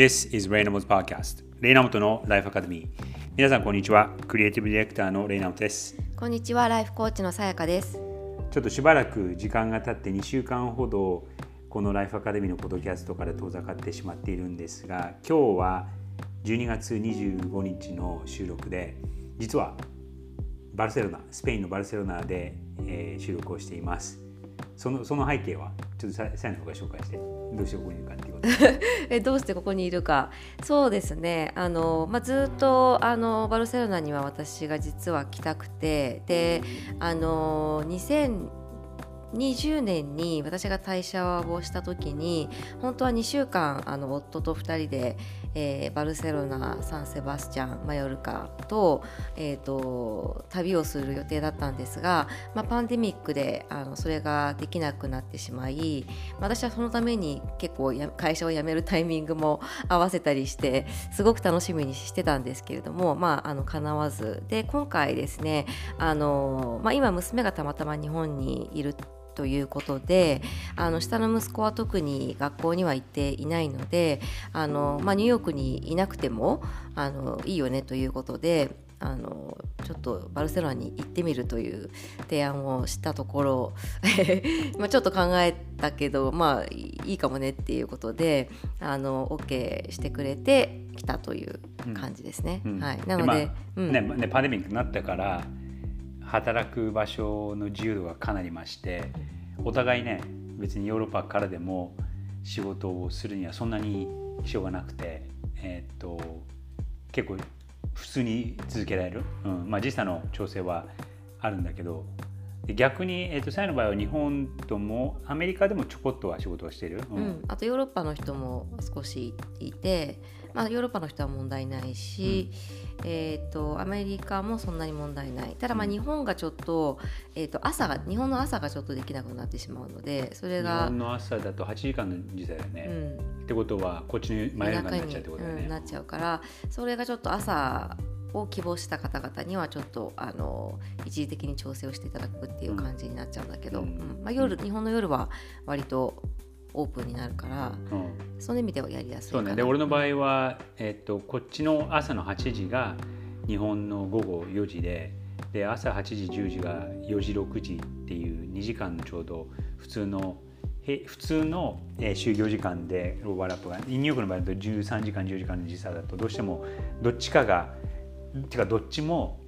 This is Reynolds Podcast レイナモトのライフアカデミー皆さんこんにちは。クリエイティブディレクターのレイナモトです。こんにちは。ライフコーチのさやかです。ちょっとしばらく時間が経って2週間ほどこのライフアカデミーのポッドキャストから遠ざかってしまっているんですが今日は12月25日の収録で実はバルセロナスペインのバルセロナで、えー、収録をしていますそのその背景はちょっとさやの方が紹介してどうしてここにいるかっていうこと。えどうしてここにいるか。そうですね。あの、まあ、ずっとあのバルセロナには私が実は来たくてであの2000 20年に私が退社をした時に本当は2週間あの夫と2人で、えー、バルセロナサンセバスチャンマヨルカと,、えーと、旅をする予定だったんですが、まあ、パンデミックであのそれができなくなってしまい私はそのために結構会社を辞めるタイミングも合わせたりしてすごく楽しみにしてたんですけれどもまああの叶わず。で今回ですねあの、まあ、今娘がたまたま日本にいるということであの下の息子は特に学校には行っていないのであの、まあ、ニューヨークにいなくてもあのいいよねということであのちょっとバルセロナに行ってみるという提案をしたところ まあちょっと考えたけどまあいいかもねっていうことであの OK してくれてきたという感じですね。うんうん、はい、なので、まあ、ねねパンデミックになったから働く場所の自由度がかなり増してお互いね別にヨーロッパからでも仕事をするにはそんなに支障がなくて、えー、っと結構普通に続けられる、うん。まあ、時差の調整はあるんだけど逆に、えー、とサイの場合は日本ともアメリカでもちょこっとは仕事をしてる、うん、うん、あとヨーロッパの人も少しいてまあ、ヨーロッパの人は問題ないし、うん、えーと、アメリカもそんなに問題ない。ただまあ日本がちょっと,、えーと、朝が日本の朝がちょっとできなくなってしまうのでそれが日本の朝だと8時間の時差だよね、うん、ってことはこっちに真夜中になっちゃうってことだよね、うん、なっちゃうからそれがちょっと朝を希望した方々にはちょっとあの一時的に調整をしていただくっていう感じになっちゃうんだけど、うん。まあ、夜、日本の夜は割とオープンになるから、うん、その意味ではやりやすいそうね。で俺の場合は、えっと、こっちの朝の8時が日本の午後4時でで朝8時10時が4時6時っていう2時間のちょうど普通の普通の、えー、就業時間でオーバーラップがニューヨークの場合だと13時間10時間の時差だとどうしてもどっちかがてかどっちも、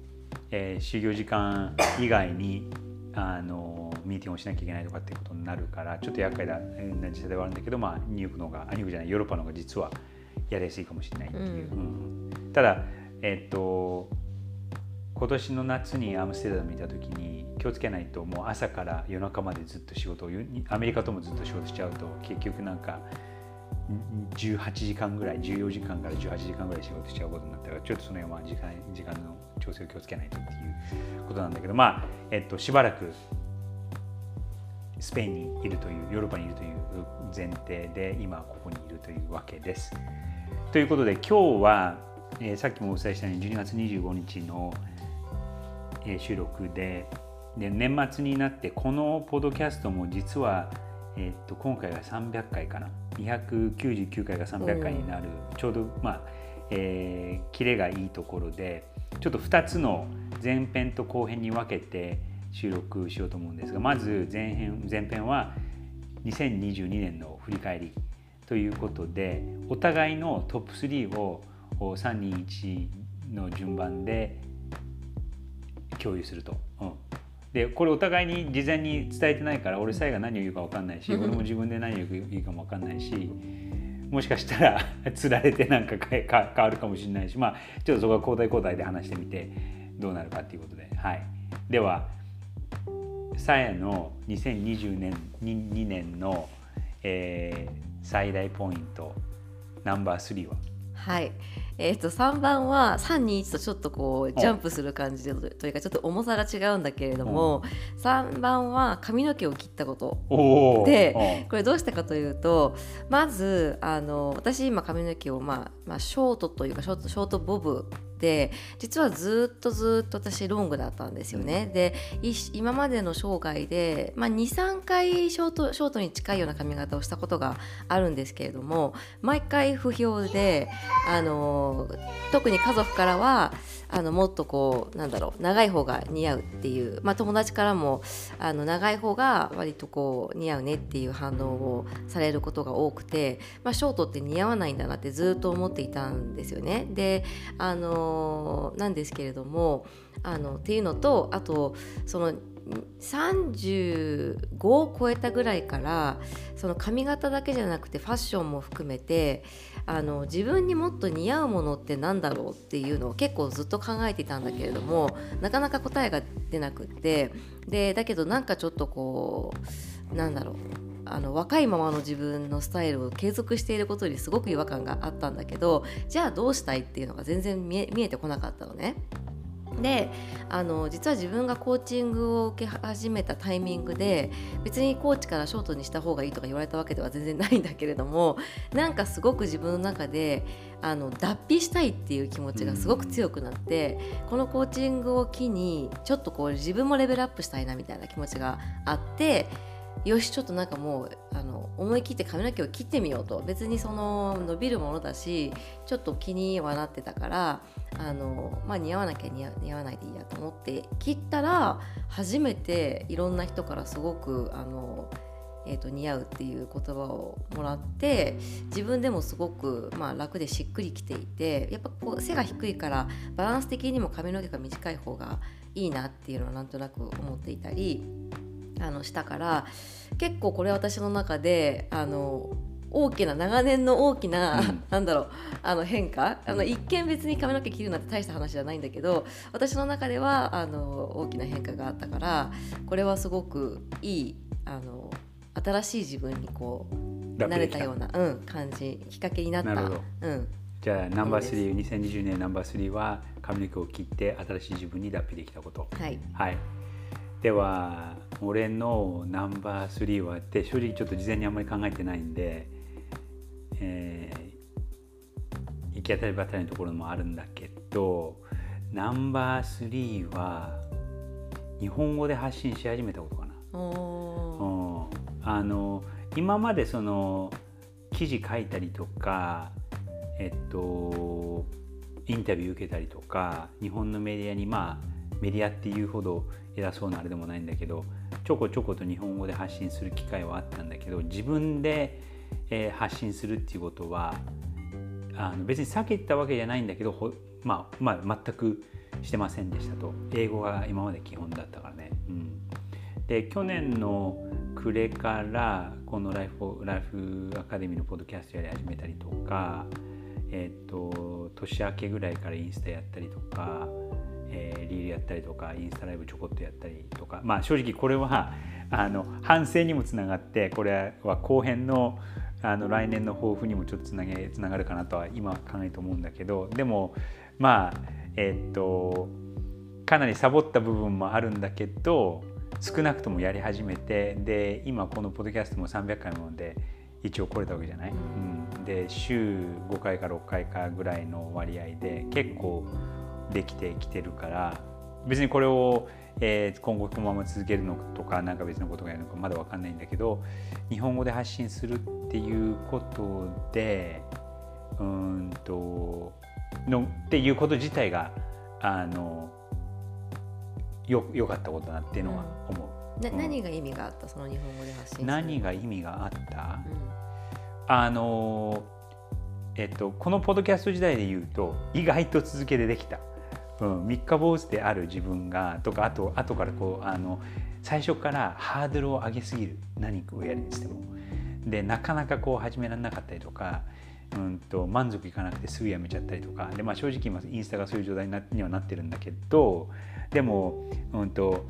えー、就業時間以外にあのミーティングをしなきゃいけないとかっていうことになるからちょっと厄介な時差ではあるんだけど、まあ、ニューヨークの方がニューヨークじゃないヨーロッパの方が実はやりやすいかもしれないっていう、うん。うん、ただえっと今年の夏にアムステルダム見た時に気をつけないともう朝から夜中までずっと仕事をアメリカともずっと仕事しちゃうと結局なんか18時間ぐらい14時間から18時間ぐらい仕事しちゃうことになったらちょっとその辺は時間時間の調整を気をつけないとっていうことなんだけどまあ、えっと、しばらくスペインにいるというヨーロッパにいるという前提で今ここにいるというわけです。ということで今日は、えー、さっきもお伝えしたように12月25日の、えー、収録でで年末になってこのポッドキャストも実はえー、っと今回が300回かな299回が300回になる、ちょうどまあ、えー、キレがいいところでちょっと2つの前編と後編に分けて収録しようと思うんですがまず前編前編は2022年の振り返りということでお互いのトップ3を321の順番で共有すると。うん。でこれお互いに事前に伝えてないから俺さえが何を言うか分かんないし俺も自分で何を言うかも分かんないしもしかしたら つられてなんか変わるかもしれないしまあちょっとそこは交代交代で話してみてどうなるかっていうことで。はい。ではさやの2020年2年の、えー、最大ポイントナンバー3は？はい。えー、と3番は321とちょっとこうジャンプする感じでというかちょっと重さが違うんだけれども、うん、3番は髪の毛を切ったこと。でこれどうしたかというとまずあの私今髪の毛を、まあ、まあショートというかショートショートボブって実はずっとずっと私ロングだったんですよね。で今までの生涯で、まあ、23回ショートショートに近いような髪型をしたことがあるんですけれども毎回不評であの特に家族からはあのもっとこうなんだろう長い方が似合うっていう、まあ、友達からもあの長い方が割とこう似合うねっていう反応をされることが多くて、まあ、ショートって似合わないんだなってずっと思っていたんですよね。であのなんですけれどもあのっていうのとあとその35を超えたぐらいからその髪型だけじゃなくてファッションも含めてあの自分にもっと似合うものって何だろうっていうのを結構ずっと考えていたんだけれどもなかなか答えが出なくってでだけどなんかちょっとこうなんだろう。あの若いままの自分のスタイルを継続していることにすごく違和感があったんだけどじゃあどうしたいっていうのが全然見えてこなかったのね。であの実は自分がコーチングを受け始めたタイミングで別にコーチからショートにした方がいいとか言われたわけでは全然ないんだけれどもなんかすごく自分の中であの脱皮したいっていう気持ちがすごく強くなって、このコーチングを機にちょっとこう自分もレベルアップしたいなみたいな気持ちがあってよしちょっとなんかもうあの思い切って髪の毛を切ってみようと別にその伸びるものだしちょっと気にはなってたからあの、まあ、似合わなきゃ似合わないでいいやと思って切ったら初めていろんな人からすごくあの、えーと、似合うっていう言葉をもらって自分でもすごく、まあ、楽でしっくりきていてやっぱこう背が低いからバランス的にも髪の毛が短い方がいいなっていうのはなんとなく思っていたり。あのしたから結構これ私の中であの大きな長年の大きな、うん、なんだろうあの変化あの一見別に髪の毛切るなんて大した話じゃないんだけど私の中ではあの大きな変化があったからこれはすごくいいあの新しい自分にこうなれたような、うん、感じきっかけになった。うん、じゃあナンバー32020年ナンバー3は髪の毛を切って新しい自分に脱皮できたこと。はい、はい。では俺のナンバー3はって正直ちょっと事前にあんまり考えてないんで、えー、行き当たりばったりのところもあるんだけどナンバー3は日本語で発信し始めたことかな。あの今までその記事書いたりとかえっとインタビュー受けたりとか日本のメディアにまあメディアっていうほど偉そうなあれでもないんだけどちょこちょこと日本語で発信する機会はあったんだけど自分で、えー、発信するっていうことはあの別に避けたわけじゃないんだけどまあ、まあ、全くしてませんでしたと英語が今まで基本だったからね。うん、で去年の暮れからこのライフライフアカデミーのポッドキャストやり始めたりとか、えーと年明けぐらいからインスタやったりとかえー、リールやったりとかインスタライブちょこっとやったりとかまあ正直これはあの反省にもつながってこれは後編のあの来年の抱負にもちょっとつなげつながるかなとは今は考えと思うんだけどでもまあえー、っとかなりサボった部分もあるんだけど少なくともやり始めてで今このポッドキャストも300回もので一応来れたわけじゃない、うん、で週5回か6回かぐらいの割合で結構できてきてるから別にこれを、えー、今後このまま続けるのとか何か別のことがやるのかまだ分かんないんだけど日本語で発信するっていうことでうんとのっていうこと自体があのよよかったことだなっていうのは思う。な、うん、何が意味があった？その日本語で発信何が意味があった、うん、あのえっとこのポッドキャスト時代で言うと意外と続けてできた。うん、三日坊主である自分がとかあと後からこうあの最初からハードルを上げすぎる。何かをやるにしても。でなかなかこう始められなかったりとか、うんと、満足いかなくてすぐやめちゃったりとか。で、まあ、正直今インスタがそういう状態にはなってるんだけどでも、うんと、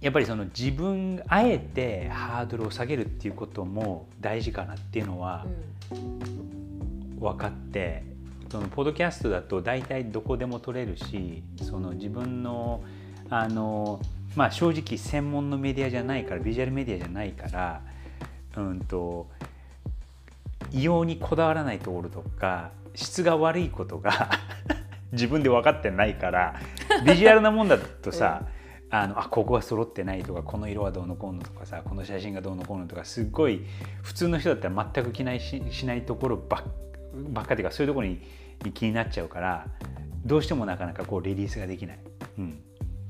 やっぱりその自分あえてハードルを下げるっていうことも大事かなっていうのは分かって。そのポッドキャストだと大体どこでも撮れるしその自分のあの、まあ、正直専門のメディアじゃないからビジュアルメディアじゃないから、うんと、異様にこだわらないところとか質が悪いことが 自分で分かってないからビジュアルなもんだとさ、うん、あのあここが揃ってないとかこの色はどうのこうのとかさこの写真がどうのこうのとかすっごい普通の人だったら全く気ないししないところばっばっかりいうかそういうところに気になっちゃうからどうしてもなかなかこうリリースができない、うん、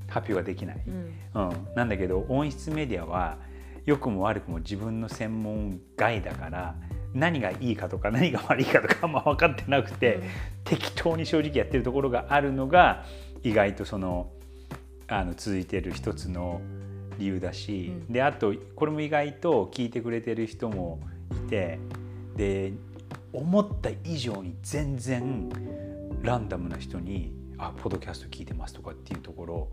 発表ができない、うん、うん、なんだけど音質メディアは良くも悪くも自分の専門外だから何がいいかとか何が悪いかとかあんま分かってなくて、うん、適当に正直やってるところがあるのが意外とそのあの続いてる一つの理由だし、うん、であとこれも意外と聞いてくれてる人もいてで思った以上に全然ランダムな人に「あポッドキャスト聞いてます」とかっていうところ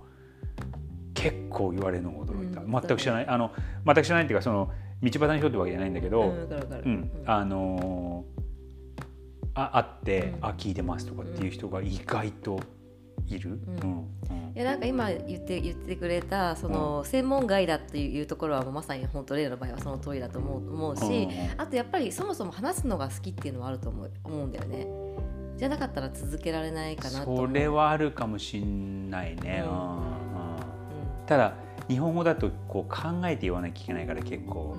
結構言われるのが驚いた、うん、全く知らない。あの全く知らないっていうかその道端に人ってわけじゃないんだけど、うんあのああって、あ聞いてますとかっていう人が意外といる。うんいやなんか今言って言ってくれたその専門外だっていうところはもうまさに本当例の場合はその通りだと思う思うし、あとやっぱりそもそも話すのが好きっていうのはあると思う思うんだよね。じゃなかったら続けられないかなとそれはあるかもしんないね。うん。ただ日本語だとこう考えて言わなきゃいけないから結構、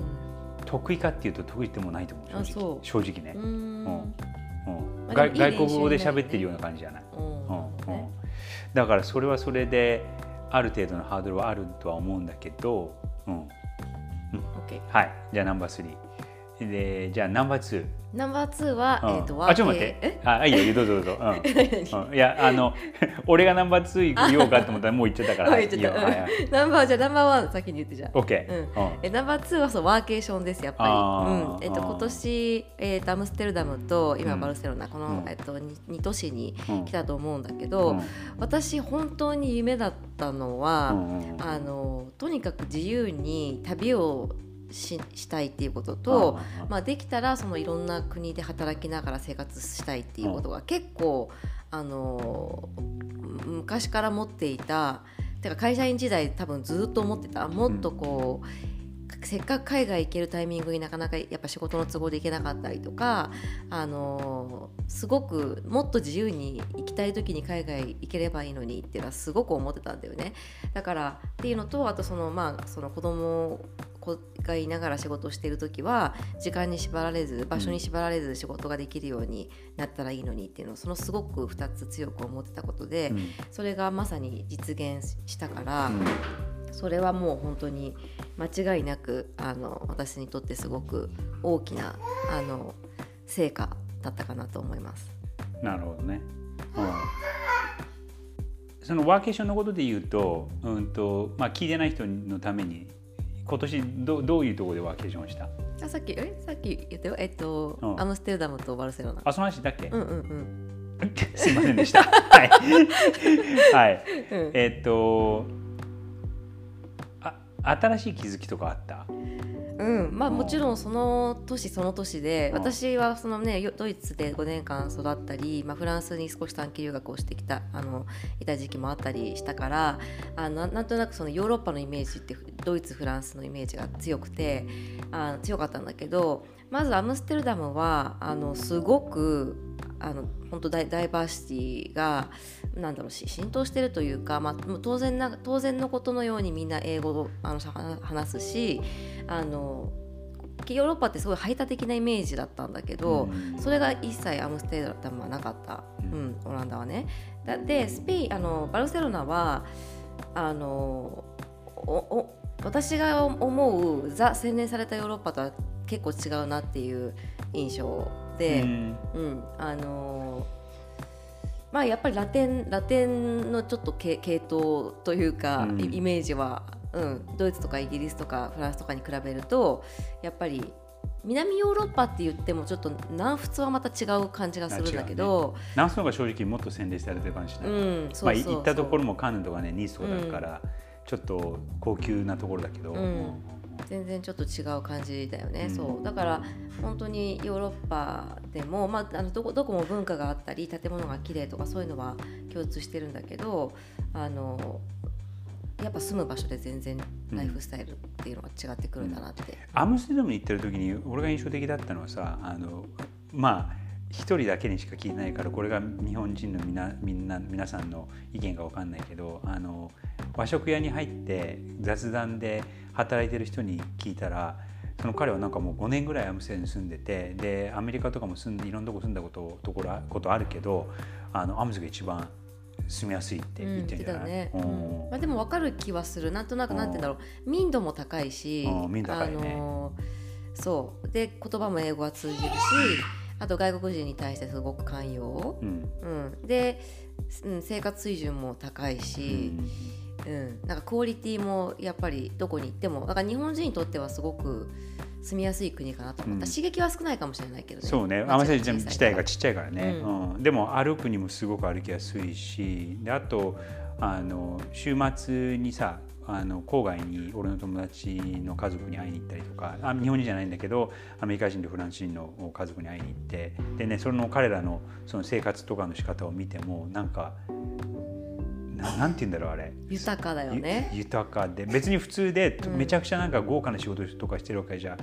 得意かっていうと得意でもないと思う正直。正直ね。うん。うん。外国語で喋ってるような感じじゃない？だからそれはそれである程度のハードルはあるとは思うんだけど、うん。うん、はい。じゃあナンバー3でじゃあナンバー2ナンバー2は、うん、えっ、ー、とあちょっと待って。あいいよどうぞどうぞ、うん。うん、いやあの 俺がナンバー2言おうかと思ったらもう言っちゃったから。言っちゃった、ナンバーじゃナンバーワン先に言ってじゃん OK、うん。えナンバー2はそうワーケーションですやっぱり、うん。えっ、ー、と今年、えーと、アムステルダムと今バルセロナ、この、えっ、ー、と 2, 2都市に来たと思うんだけど、私本当に夢だったのは、あのとにかく自由に旅をししたいっていうこととまあ、できたらそのいろんな国で働きながら生活したいっていうことが結構あの昔から持っていたてか会社員時代多分ずっと思ってた。もっとこう、うん、せっかく海外行けるタイミングになかなかやっぱ仕事の都合で行けなかったりとかあのすごくもっと自由に行きたい時に海外行ければいいのにっていうのはすごく思ってたんだよね。だからっていうのとあとそのまあその子供子がいながら仕事をしている時は時間に縛られず場所に縛られず仕事ができるようになったらいいのにっていうのをそのすごく2つ強く思ってたことで、うん、それがまさに実現したから、うん、それはもう本当に間違いなくあの私にとってすごく大きなあの成果だったかなと思います。なるほどね、うん。そのワーケーションのことで言うと,、うんとまあ、聞いてない人のために今年どどういうところでワーケーションした？あさっきえ？さっき言ったよ？えっと、うん、アムステルダムとバルセロナ。あその話だっけ？うんうんうん。すいませんでした。はい、はい、うん、えっとあ新しい気づきとかあった？うんまあ、もちろんその年その年で私はその、ね、ドイツで5年間育ったり、まあ、フランスに少し短期留学をしてきたあのいた時期もあったりしたからあのなんとなくそのヨーロッパのイメージってドイツフランスのイメージが強くてあ強かったんだけどまずアムステルダムはあのすごくあの本当ダイダイバーシティがなんだろう浸透してるというか、まあ、当然な当然のことのようにみんな英語をあの話すしあのヨーロッパってすごい排他的なイメージだったんだけど、うん、それが一切アムステルダムはなかった、うん、オランダはね。でスペインあのバルセロナはあのおお私が思うザ洗練されたヨーロッパとは結構違うなっていう印象で、うん、うん、あのまあやっぱりラテンラテンのちょっと系統というか、うん、イメージは、うん、ドイツとかイギリスとかフランスとかに比べるとやっぱり南ヨーロッパって言ってもちょっと南仏はまた違う感じがするんだけど、ね、南仏の方が正直もっと洗練されてる感じしない、うん、まあ、行ったところもカンヌとかねニースとかだから、ちょっと高級なところだけど、うん全然ちょっと違う感じだよね、うん、そう。だから本当にヨーロッパでも、まあ、あのどこどこも文化があったり建物が綺麗とかそういうのは共通してるんだけどあのやっぱ住む場所で全然ライフスタイルっていうのが違ってくるんだなって、うん、アムステルダムに行ってる時に俺が印象的だったのはさあのまあ一人だけにしか聞いてないからこれが日本人のみなみんな皆さんの意見が分かんないけどあの和食屋に入って雑談で働いてる人に聞いたらその彼はなんかもう5年ぐらいアムステルに住んでてでアメリカとかも住んでいろんなとこ住んだことところことあるけどあのアムズが一番住みやすいって言ってるんじゃない、ね。うん。まあ、でも分かる気はする。なんとなくなんて言うんだろう。民度も高いし、民度高いね、あのそう。で言葉も英語は通じるしあと外国人に対してすごく寛容、うん、うん、で、うん、生活水準も高いし、うん、うん、なんかクオリティもやっぱりどこに行ってもだから日本人にとってはすごく住みやすい国かなと思った、うん、刺激は少ないかもしれないけどね。そうね。甘さ自体がちっちゃいからね、うん、でも歩くにもすごく歩きやすいしであとあの週末にさあの郊外に俺の友達の家族に会いに行ったりとかあ日本人じゃないんだけどアメリカ人とフランス人の家族に会いに行ってでねその彼らのその生活とかの仕方を見てもなんかななんて言うんだろうあれ。豊かだよね。豊かで別に普通でめちゃくちゃなんか豪華な仕事とかしてるわけじゃ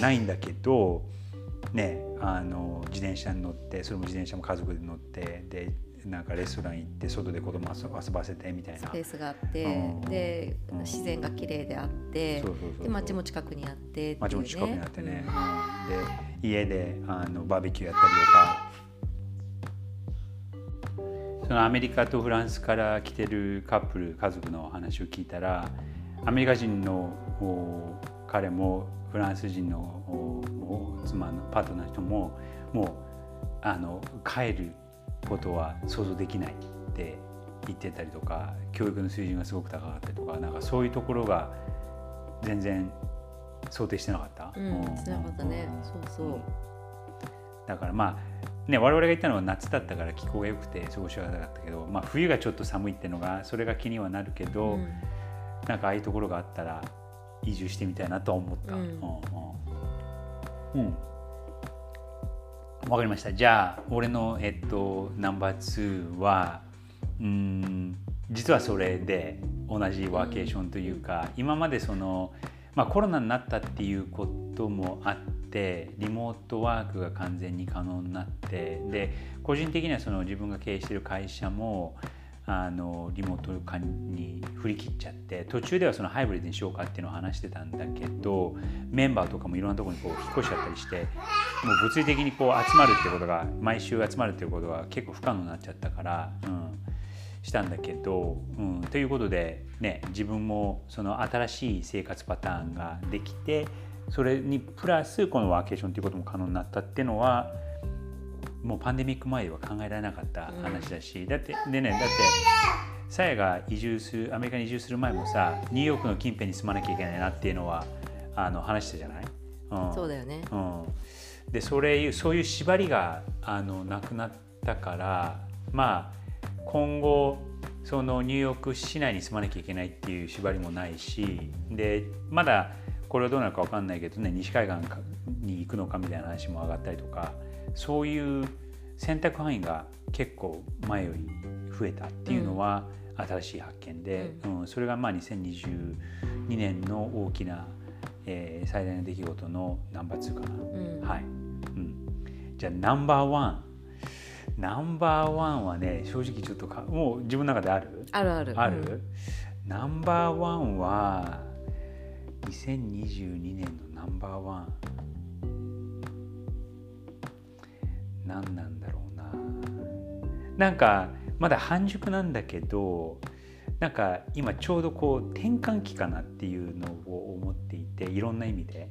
ないんだけど、ねあの自転車に乗ってそれも自転車も家族で乗ってでなんかレストラン行って外で子供遊ばせてみたいな。スペースがあって、うん、で、うん、自然が綺麗であってで街も近くにあって、ね、街も近くにあってね、うん、で家であのバーベキューやったりとか。そのアメリカとフランスから来てるカップル家族の話を聞いたらアメリカ人の彼もフランス人の妻のパートナーの人ももうあの帰ることは想像できないって言ってたりとか教育の水準がすごく高かったりとかなんかそういうところが全然想定してなかった。うん、してなかったね、そうそう。だからまあね、我々が行ったのは夏だったから気候が良くて過ごしやすかったけど、まあ、冬がちょっと寒いっていうのがそれが気にはなるけど、うん、なんかああいうところがあったら移住してみたいなとは思った。うん、うんうんわかりました。じゃあ俺のえっとナンバー2はうん実はそれで同じワーケーションというか、今までその、まあ、コロナになったっていうこともあってリモートワークが完全に可能になってで個人的にはその自分が経営してる会社もあのリモート化に振り切っちゃって途中ではそのハイブリッドにしようかっていうのを話してたんだけどメンバーとかもいろんなとこにこう引っ越しちゃったりしてもう物理的にこう集まるっていうことが毎週集まるっていうことが結構不可能になっちゃったから、うん、したんだけど、うん、ということで、ね、自分もその新しい生活パターンができてそれにプラスこのワーケーションっていうことも可能になったっていうのはもうパンデミック前では考えられなかった話だし、うん、だってでねだってさやが移住するアメリカに移住する前もさニューヨークの近辺に住まなきゃいけないなっていうのはあの話したじゃない、うん、そうだよね、うん、でそれそういう縛りがあのなくなったからまあ今後そのニューヨーク市内に住まなきゃいけないっていう縛りもないしでまだこれはどうなるか分かんないけどね西海岸に行くのかみたいな話も上がったりとかそういう選択範囲が結構前より増えたっていうのは新しい発見で、うん、うん、それがまあ2022年の大きな、えー、最大の出来事のナンバー2かな、うん、はい、うん、じゃあナンバーワン。ナンバーワンはね正直ちょっとかもう自分の中である？あるある。ある、うん、ナンバーワンは2022年のナンバーワン何なんだろうな。なんかまだ半熟なんだけどなんか今ちょうどこう転換期かなっていうのを思っていていろんな意味で。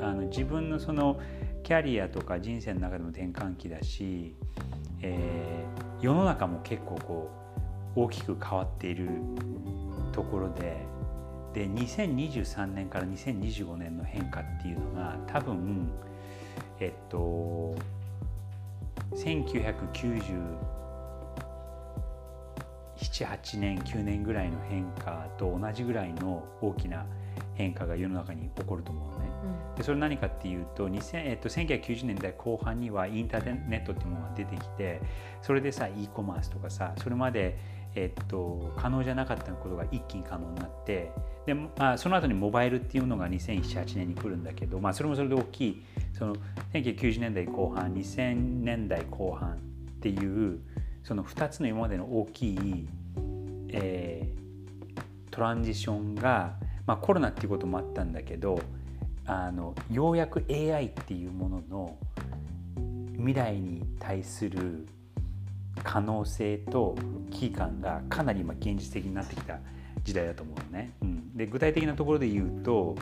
あの自分のそのキャリアとか人生の中でも転換期だし、えー、世の中も結構こう大きく変わっているところでで2023年から2025年の変化っていうのが多分えっと1997,8年9年ぐらいの変化と同じぐらいの大きな変化が世の中に起こると思うのね。うん、でそれ何かっていうと2000、えっと、1990年代後半にはインターネットっていうものが出てきてそれでさ e コマースとかさそれまで、えっと、可能じゃなかったことが一気に可能になってで、まあ、その後にモバイルっていうのが2007年に来るんだけど、まあ、それもそれで大きい。その1990年代後半2000年代後半っていうその2つの今までの大きい、えー、トランジションが、まあ、コロナっていうこともあったんだけどあのようやく AI っていうものの未来に対する可能性と危機感がかなり今現実的になってきた時代だと思うね。うん、で具体的なところで言うと,、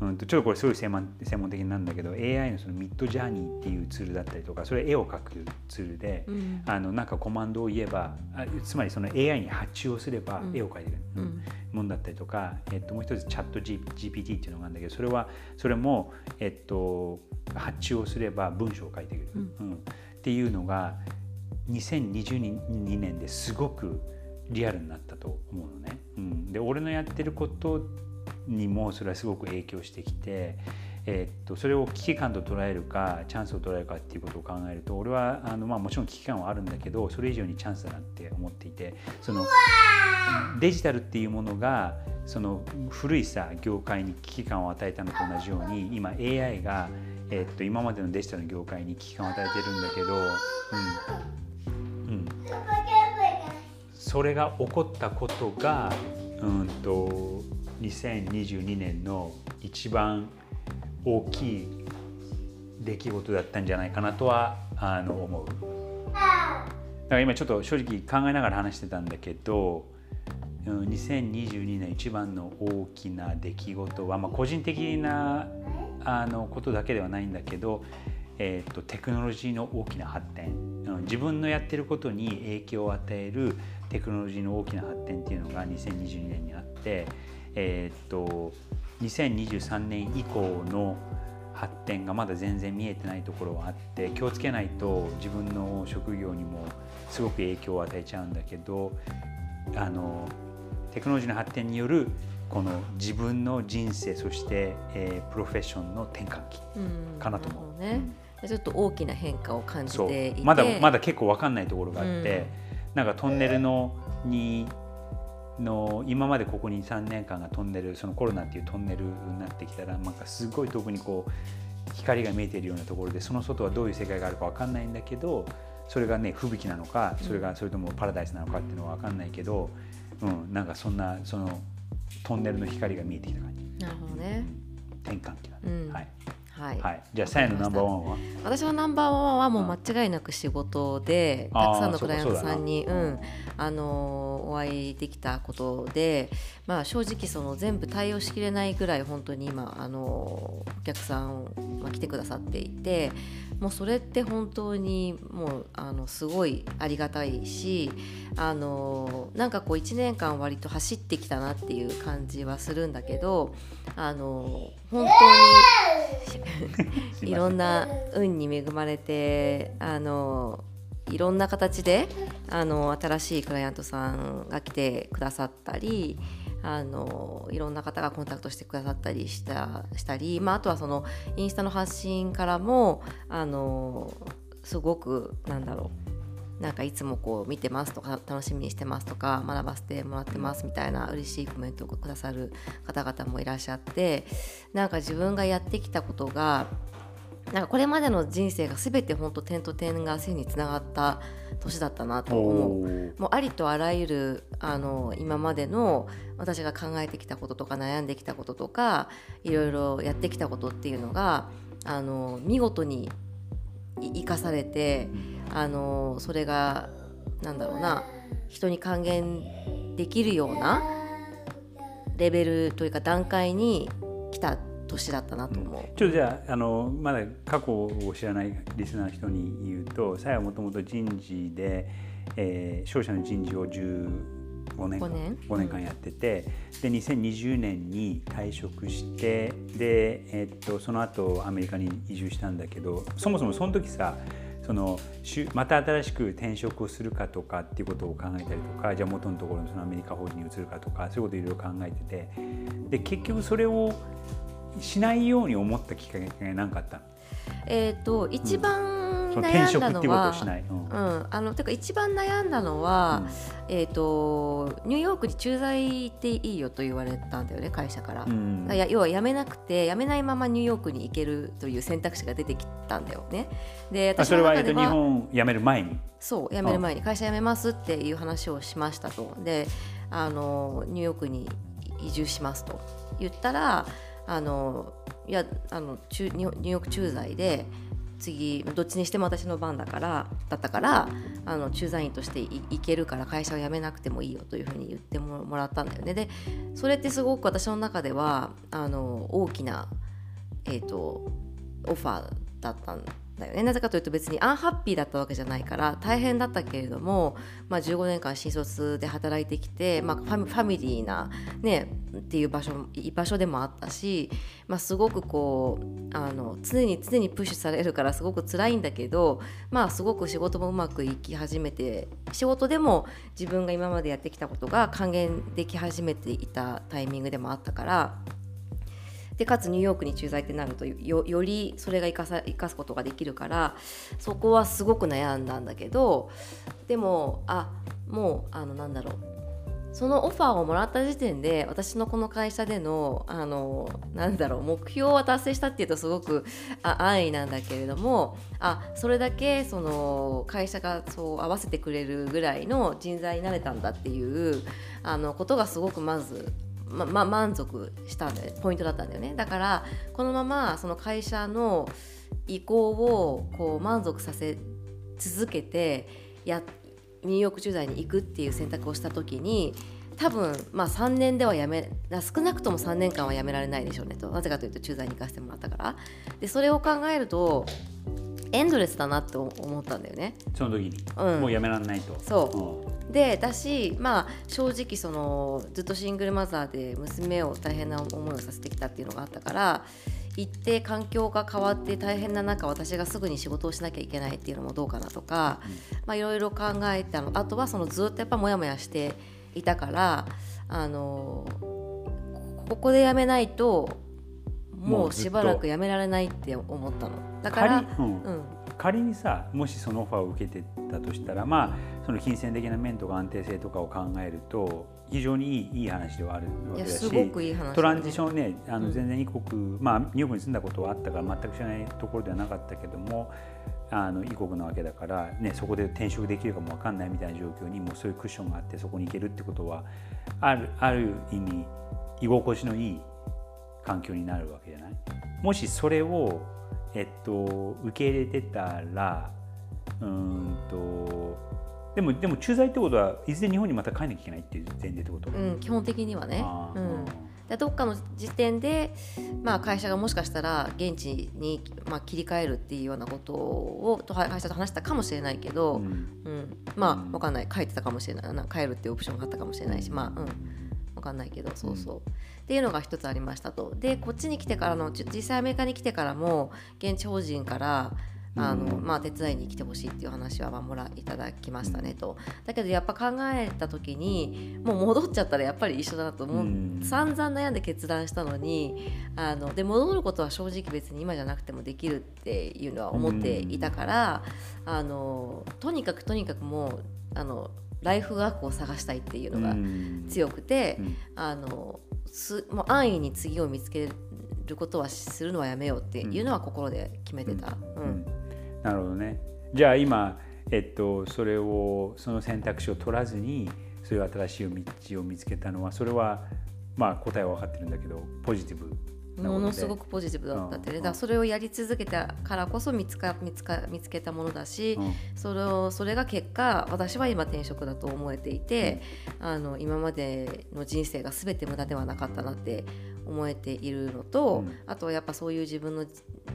うん、とちょっとこれすごい専門専門的なんだけど AI のそのミッドジャーニーっていうツールだったりとかそれ絵を描くツールで、うん、あのなんかコマンドを言えばつまりその AI に発注をすれば絵を描いてる、うん、もんだったりとか、えっと、もう一つチャット GPT っていうのがあるんだけどそれはそれも、えっと、発注をすれば文章を書いてくれる、うん。っていうのが2022年ですごくリアルになったと思うのね。うん、で俺のやってることにもそれはすごく影響してきて、えー、っとそれを危機感と捉えるかチャンスを捉えるかっていうことを考えると俺はあの、まあ、もちろん危機感はあるんだけどそれ以上にチャンスだなって思っていてそのデジタルっていうものがその古いさ業界に危機感を与えたのと同じように今 AI が、えー、っと今までのデジタルの業界に危機感を与えてるんだけど、うん、それが起こったことが、うんと、2022年の一番大きい出来事だったんじゃないかなとはあの思う。だから今ちょっと正直考えながら話してたんだけど2022年一番の大きな出来事は、まあ、個人的なあのことだけではないんだけどえーと、テクノロジーの大きな発展自分のやってることに影響を与えるテクノロジーの大きな発展っていうのが2022年にあって、えーと、2023年以降の発展がまだ全然見えてないところはあって気をつけないと自分の職業にもすごく影響を与えちゃうんだけどあのテクノロジーの発展によるこの自分の人生そして、えー、プロフェッションの転換期かなと思う。ね、ちょっと大きな変化を感じていて。まだまだ結構分かんないところがあって、うん、なんかトンネルのにの今までここに3年間がトンネルそのコロナっていうトンネルになってきたらなんかすごい遠くにこう光が見えているようなところでその外はどういう世界があるか分かんないんだけどそれがね吹雪なのかそれがそれともパラダイスなのかっていうのは分かんないけど、うん、なんかそんなそのトンネルの光が見えてきた感じ。なるほどね、うん、転換期だね、うん、はいはい、はい、じゃあさやのナンバーワンは？私のナンバーワンはもう間違いなく仕事で、たくさんのクライアントさんにう、うん、あのお会いできたことで、まあ、正直その全部対応しきれないぐらい本当に今あのお客さん、まあ、来てくださっていてもうそれって本当にもうあのすごいありがたいしあのなんかこう1年間割と走ってきたなっていう感じはするんだけどあの本当に。いろんな運に恵まれてあのいろんな形であの新しいクライアントさんが来てくださったりあのいろんな方がコンタクトしてくださったりしたしたり、まあ、あとはそのインスタの発信からもあのすごくなんだろうなんかいつもこう見てますとか楽しみにしてますとか学ばせてもらってますみたいな嬉しいコメントをくださる方々もいらっしゃってなんか自分がやってきたことがなんかこれまでの人生が全て本当点と点が線につながった年だったなと思う。もうありとあらゆるあの今までの私が考えてきたこととか悩んできたこととかいろいろやってきたことっていうのがあの見事に生かされてあのそれがなんだろうな人に還元できるようなレベルというか段階に来た年だったなと思う。ちょっとじゃああのまだ過去を知らないリスナーの人に言うとさやはもともと人事で、えー、商社の人事を10 5年間 ,5 年 ,5 年間やってて、で2020年に退職してで、えっと、その後アメリカに移住したんだけどそもそもその時さそのまた新しく転職をするかとかっていうことを考えたりとかじゃあ元のところのそのアメリカ法人に移るかとかそういうことをいろいろ考えててで結局それをしないように思ったきっかけが何かあったえーと、一番その悩ん転職っていうことだのはをしない、うん。うん、あのてか一番悩んだのは、えー、とニューヨークに駐在っていいよと言われたんだよね会社から。うや要は辞めなくて辞めないままニューヨークに行けるという選択肢が出てきたんだよね。であそれは、えっと、中で日本辞める前に。そう辞める前に。会社辞めますっていう話をしましたと。であのニューヨークに移住しますと言ったらあのいやあのニューヨーク駐在で次どっちにしても私の番だからだったからあの駐在員として行けるから会社を辞めなくてもいいよというふうに言ってもらったんだよね。でそれってすごく私の中ではあの大きな、えー、とオファーだったんだよねなぜかというと別にアンハッピーだったわけじゃないから大変だったけれども、まあ、15年間新卒で働いてきて、まあ、ファミリーな、ね、っていう場所居場所でもあったし、まあ、すごくこうあの常に常にプッシュされるからすごく辛いんだけど、まあ、すごく仕事もうまくいき始めて仕事でも自分が今までやってきたことが還元でき始めていたタイミングでもあったから。でかつニューヨークに駐在ってなるとよよりそれが生かかすことができるからそこはすごく悩んだんだけどでもあもうあのなんだろう。そのオファーをもらった時点で私のこの会社でのあのなんだろう目標は達成したっていうとすごく安易なんだけれどもあそれだけその会社がそう合わせてくれるぐらいの人材になれたんだっていうあのことがすごくまずまま満足したんだよポイントだったんだよね。だからこのままその会社の意向をこう満足させ続けてやニューヨーク駐在に行くっていう選択をした時に多分まあ3年ではやめ少なくとも3年間はやめられないでしょうねと。なぜかというと駐在に行かせてもらったから。でそれを考えるとエンドレスだなって思ったんだよね。その時に、うん。もう辞められないと。そう。でだしまあ正直そのずっとシングルマザーで娘を大変な思いをさせてきたっていうのがあったから行って環境が変わって大変な中私がすぐに仕事をしなきゃいけないっていうのもどうかなとかまあいろいろ考えたの。あとはそのずっとやっぱモヤモヤしていたからあのここで辞めないともうしばらく辞められないって思ったのだから仮,、うん。うん。仮にさもしそのオファーを受けてたとしたらまあその金銭的な面とか安定性とかを考えると非常にいいいい話ではあるわけだしトランジションねあうん。の全然異国、まあニューヨークに住んだことはあったから全く知らないところではなかったけどもあの異国なわけだから、ね、そこで転職できるかも分かんないみたいな状況にもうそういうクッションがあってそこに行けるってことはあるある意味居心地のいい環境になるわけじゃない？もしそれを、えっと、受け入れてたらうーんとでもでも駐在ってことはいずれ日本にまた帰んなきゃいけないっていう前提ってこと、うん、基本的にはね。うん。でどっかの時点で、まあ、会社がもしかしたら現地に、まあ、切り替えるっていうようなことをと会社と話したかもしれないけど、ううん。んまあうん。分かんない。帰ってたかもしれない。な帰るっていうオプションがあったかもしれないしまあうん。分かんないけどそうそう、っていうのが一つありましたと。でこっちに来てからのじ実際アメリカに来てからも現地法人からあの、うん。まあ、手伝いに来てほしいっていう話はまあもらいただきましたねと。だけどやっぱ考えた時にもう戻っちゃったらやっぱり一緒だなと思う、うん。散々悩んで決断したのにあので戻ることは正直別に今じゃなくてもできるっていうのは思っていたから、あのとにかくとにかくもうあのライフワークを探したいっていうのが強くて、うん。あのすもう安易に次を見つけることはするのはやめようっていうのは心で決めてた。うん。うん。なるほどね。じゃあ今、えっと、それをその選択肢を取らずにそういう新しい道を見つけたのはそれはまあ答えは分かってるんだけどポジティブものすごくポジティブだったってね、うん。だからそれをやり続けたからこそ見つか見つか見つけたものだし、うん。それをそれが結果私は今転職だと思えていて、あの今までの人生が全て無駄ではなかったなって思えているのと、うん。あとはやっぱそういう自分の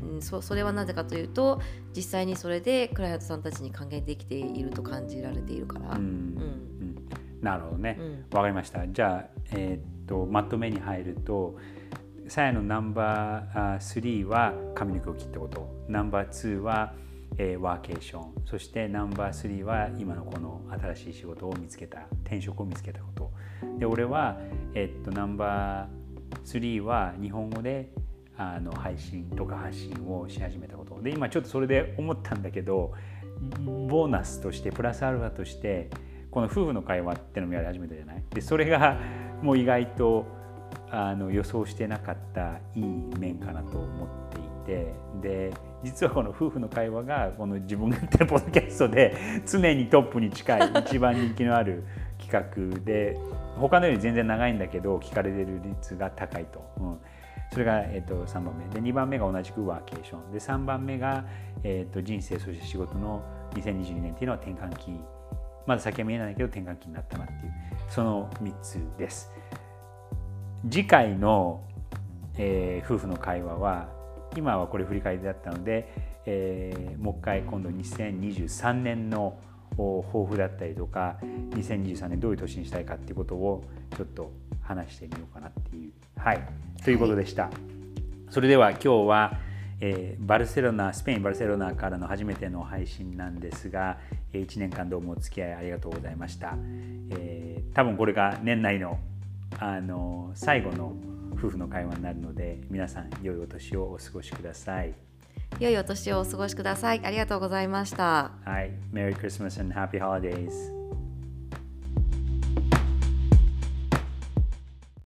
うんそそれはなぜかというと実際にそれでクライアントさんたちに還元できていると感じられているから。うん。うん。うん。なるほどね。うん。わかりました。じゃあ、えーっとまとめに入るとさやのナンバー3は髪の毛を切ったこと。ナンバー2は、えーワーケーション。そしてナンバー3は今のこの新しい仕事を見つけた転職を見つけたこと。で俺は、えーっとナンバー3は日本語であの配信とか発信をし始めたこと。で今ちょっとそれで思ったんだけどボーナスとしてプラスアルファとしてこの夫婦の会話ってのもやり始めたじゃない？でそれがもう意外とあの予想してなかったいい面かなと思っていてで実はこの夫婦の会話がこの自分がやってるポッドキャストで常にトップに近い一番人気のある企画で他のより全然長いんだけど聞かれてる率が高いと。うん。それが、えー、と3番目。で2番目が同じくワーケーションで3番目が、えー、と人生そして仕事の2022年っていうのは転換期。まだ先は見えないけど転換期になったなっていう。その3つです。次回の、えー、夫婦の会話は今はこれ振り返りだったので、えー、もう一回今度2023年の抱負だったりとか2023年どういう年にしたいかっていうことをちょっと話してみようかなっていう。はい。ということでした、はい、それでは今日は、えー、バルセロナスペインバルセロナからの初めての配信なんですが1年間どうもお付き合いありがとうございました、えー、多分これが年内のあの最後の夫婦の会話になるので皆さん良いお年をお過ごしください。良いお年をお過ごしください。ありがとうございました。はい。Merry Christmas and Happy Holidays